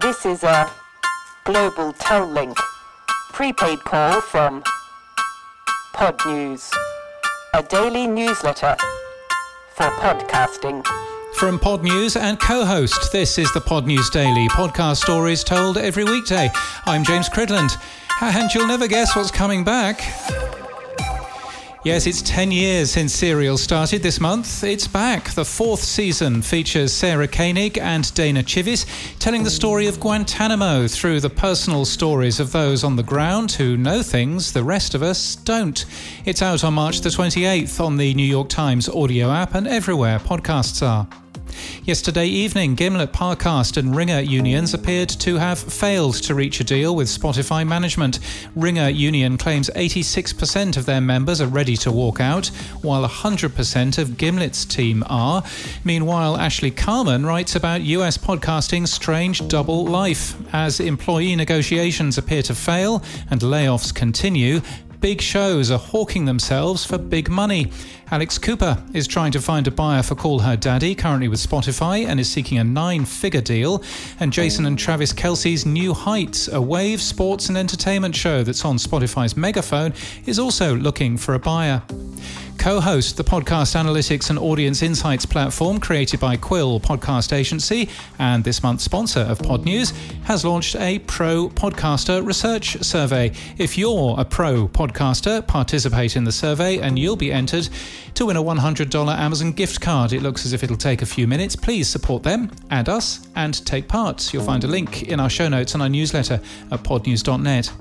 This is a global toll link prepaid call from Pod News, a daily newsletter for podcasting. From Pod News and CoHost, this is the Pod News Daily podcast stories told every weekday. I'm James Cridland, and you'll never guess what's coming back. Yes, it's 10 years since Serial started this month. It's back. The fourth season features Sarah Koenig and Dana Chivvis telling the story of Guantanamo through the personal stories of those on the ground who know things the rest of us don't. It's out on March the 28th on the New York Times audio app and everywhere podcasts are. Yesterday evening, Gimlet, Parcast, and Ringer unions appeared to have failed to reach a deal with Spotify management. Ringer union claims 86% of their members are ready to walk out, while 100% of Gimlet's team are. Meanwhile, Ashley Carman writes about US podcasting's strange double life. As employee negotiations appear to fail and layoffs continue, Big shows are hawking themselves for big money. Alex Cooper is trying to find a buyer for Call Her Daddy, currently with Spotify, and is seeking a nine figure deal. And Jason and Travis Kelce's New Heights, a wave sports and entertainment show that's on Spotify's megaphone, is also looking for a buyer CoHost the podcast analytics and audience insights platform created by Quill Podcast Agency and this month's sponsor of Pod News, has launched a pro podcaster research survey. If you're a pro podcaster, participate in the survey and you'll be entered to win a $100 Amazon gift card. It looks as if it'll take a few minutes. Please support them and us and take part. You'll find a link in our show notes and our newsletter at podnews.net.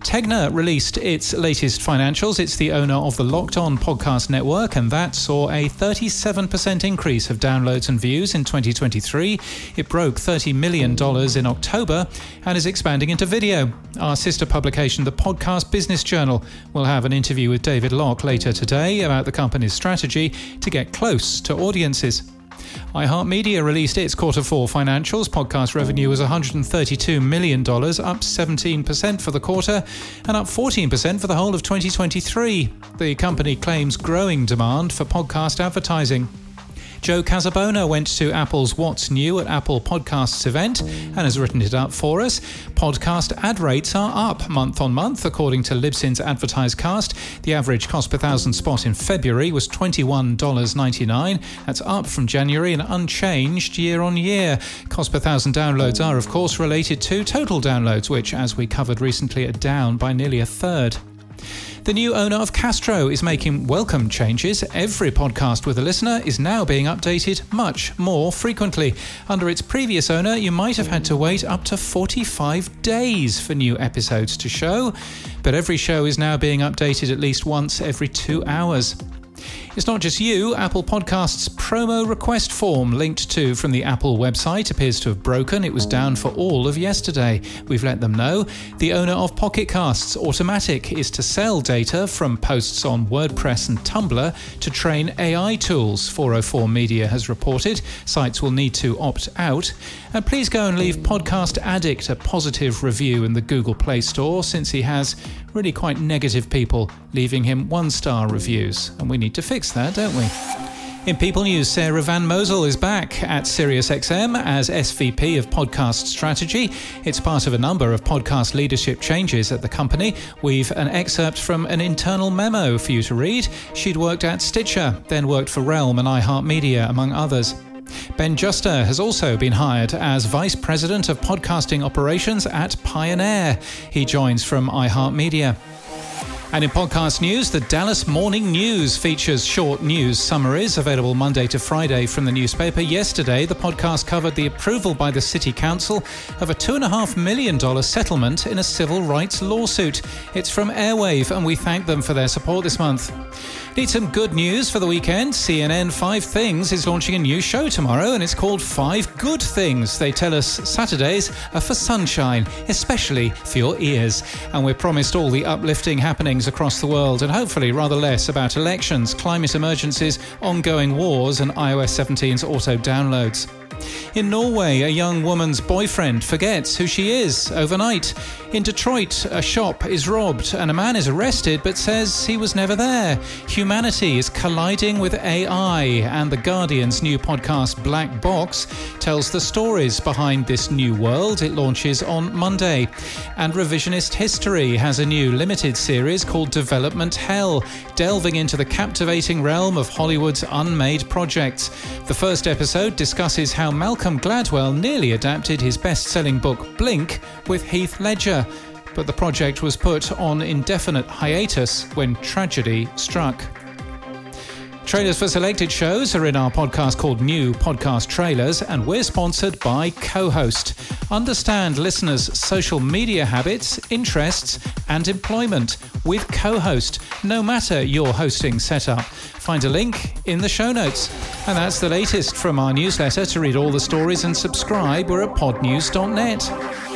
Tegna released its latest financials. It's the owner of the Locked On podcast network, and that saw a 37% increase of downloads and views in 2023. It broke $30 million in October and is expanding into video. Our sister publication, the Podcast Business Journal, will have an interview with David Locke later today about the company's strategy to get close to audiences iHeartMedia released its quarter four financials. Podcast revenue was $132 million, up 17% for the quarter and up 14% for the whole of 2023. The company claims growing demand for podcast advertising. Joe Casabona went to Apple's What's New at Apple Podcasts event and has written it up for us. Podcast ad rates are up month on month, according to Libsyn's AdvertiseCast. The average cost per thousand spot in February was $21.99. That's up from January and unchanged year on year. Cost per thousand downloads are, of course, related to total downloads, which, as we covered recently, are down by nearly a third. The new owner of Castro is making welcome changes. Every podcast with a listener is now being updated much more frequently. Under its previous owner, you might have had to wait up to 45 days for new episodes to show, but every show is now being updated at least once every two hours. It's not just you. Apple Podcasts promo request form linked to from the Apple website appears to have broken. It was down for all of yesterday. We've let them know. The owner of Pocket Casts Automattic is to sell data from posts on WordPress and Tumblr to train AI tools, 404 Media has reported. Sites will need to opt out. And please go and leave Podcast Addict a positive review in the Google Play Store since he has really quite negative people leaving him one star reviews. And we need to fix that, don't we? In People News, Sarah Van Mosel is back at SiriusXM as SVP of Podcast Strategy. It's part of a number of podcast leadership changes at the company. We've an excerpt from an internal memo for you to read. She'd worked at Stitcher, then worked for Realm and iHeartMedia, among others. Ben Juster has also been hired as Vice President of Podcasting Operations at Pioneer. He joins from iHeartMedia. And in podcast news, the Dallas Morning News features short news summaries available Monday to Friday from the newspaper. Yesterday, the podcast covered the approval by the City Council of a $2.5 million settlement in a civil rights lawsuit. It's from Airwave, and we thank them for their support this month. Need some good news for the weekend? CNN Five Things is launching a new show tomorrow, and it's called Five Good Things. They tell us Saturdays are for sunshine, especially for your ears. And we're promised all the uplifting happenings across the world, and hopefully rather less about elections, climate emergencies, ongoing wars, and iOS 17's auto downloads. In Norway, a young woman's boyfriend forgets who she is overnight. In Detroit, a shop is robbed and a man is arrested but says he was never there. Humanity is colliding with AI, and The Guardian's new podcast, Black Box, tells the stories behind this new world. It launches on Monday. And Revisionist History has a new limited series called Development Hell, delving into the captivating realm of Hollywood's unmade projects. The first episode discusses how Malcolm Gladwell nearly adapted his best selling book Blink with Heath Ledger, but the project was put on indefinite hiatus when tragedy struck. Trailers for selected shows are in our podcast called New Podcast Trailers, and we're sponsored by CoHost. Understand listeners' social media habits, interests, and employment with CoHost, no matter your hosting setup. Find a link in the show notes. And that's the latest from our newsletter. To read all the stories and subscribe, we're at podnews.net.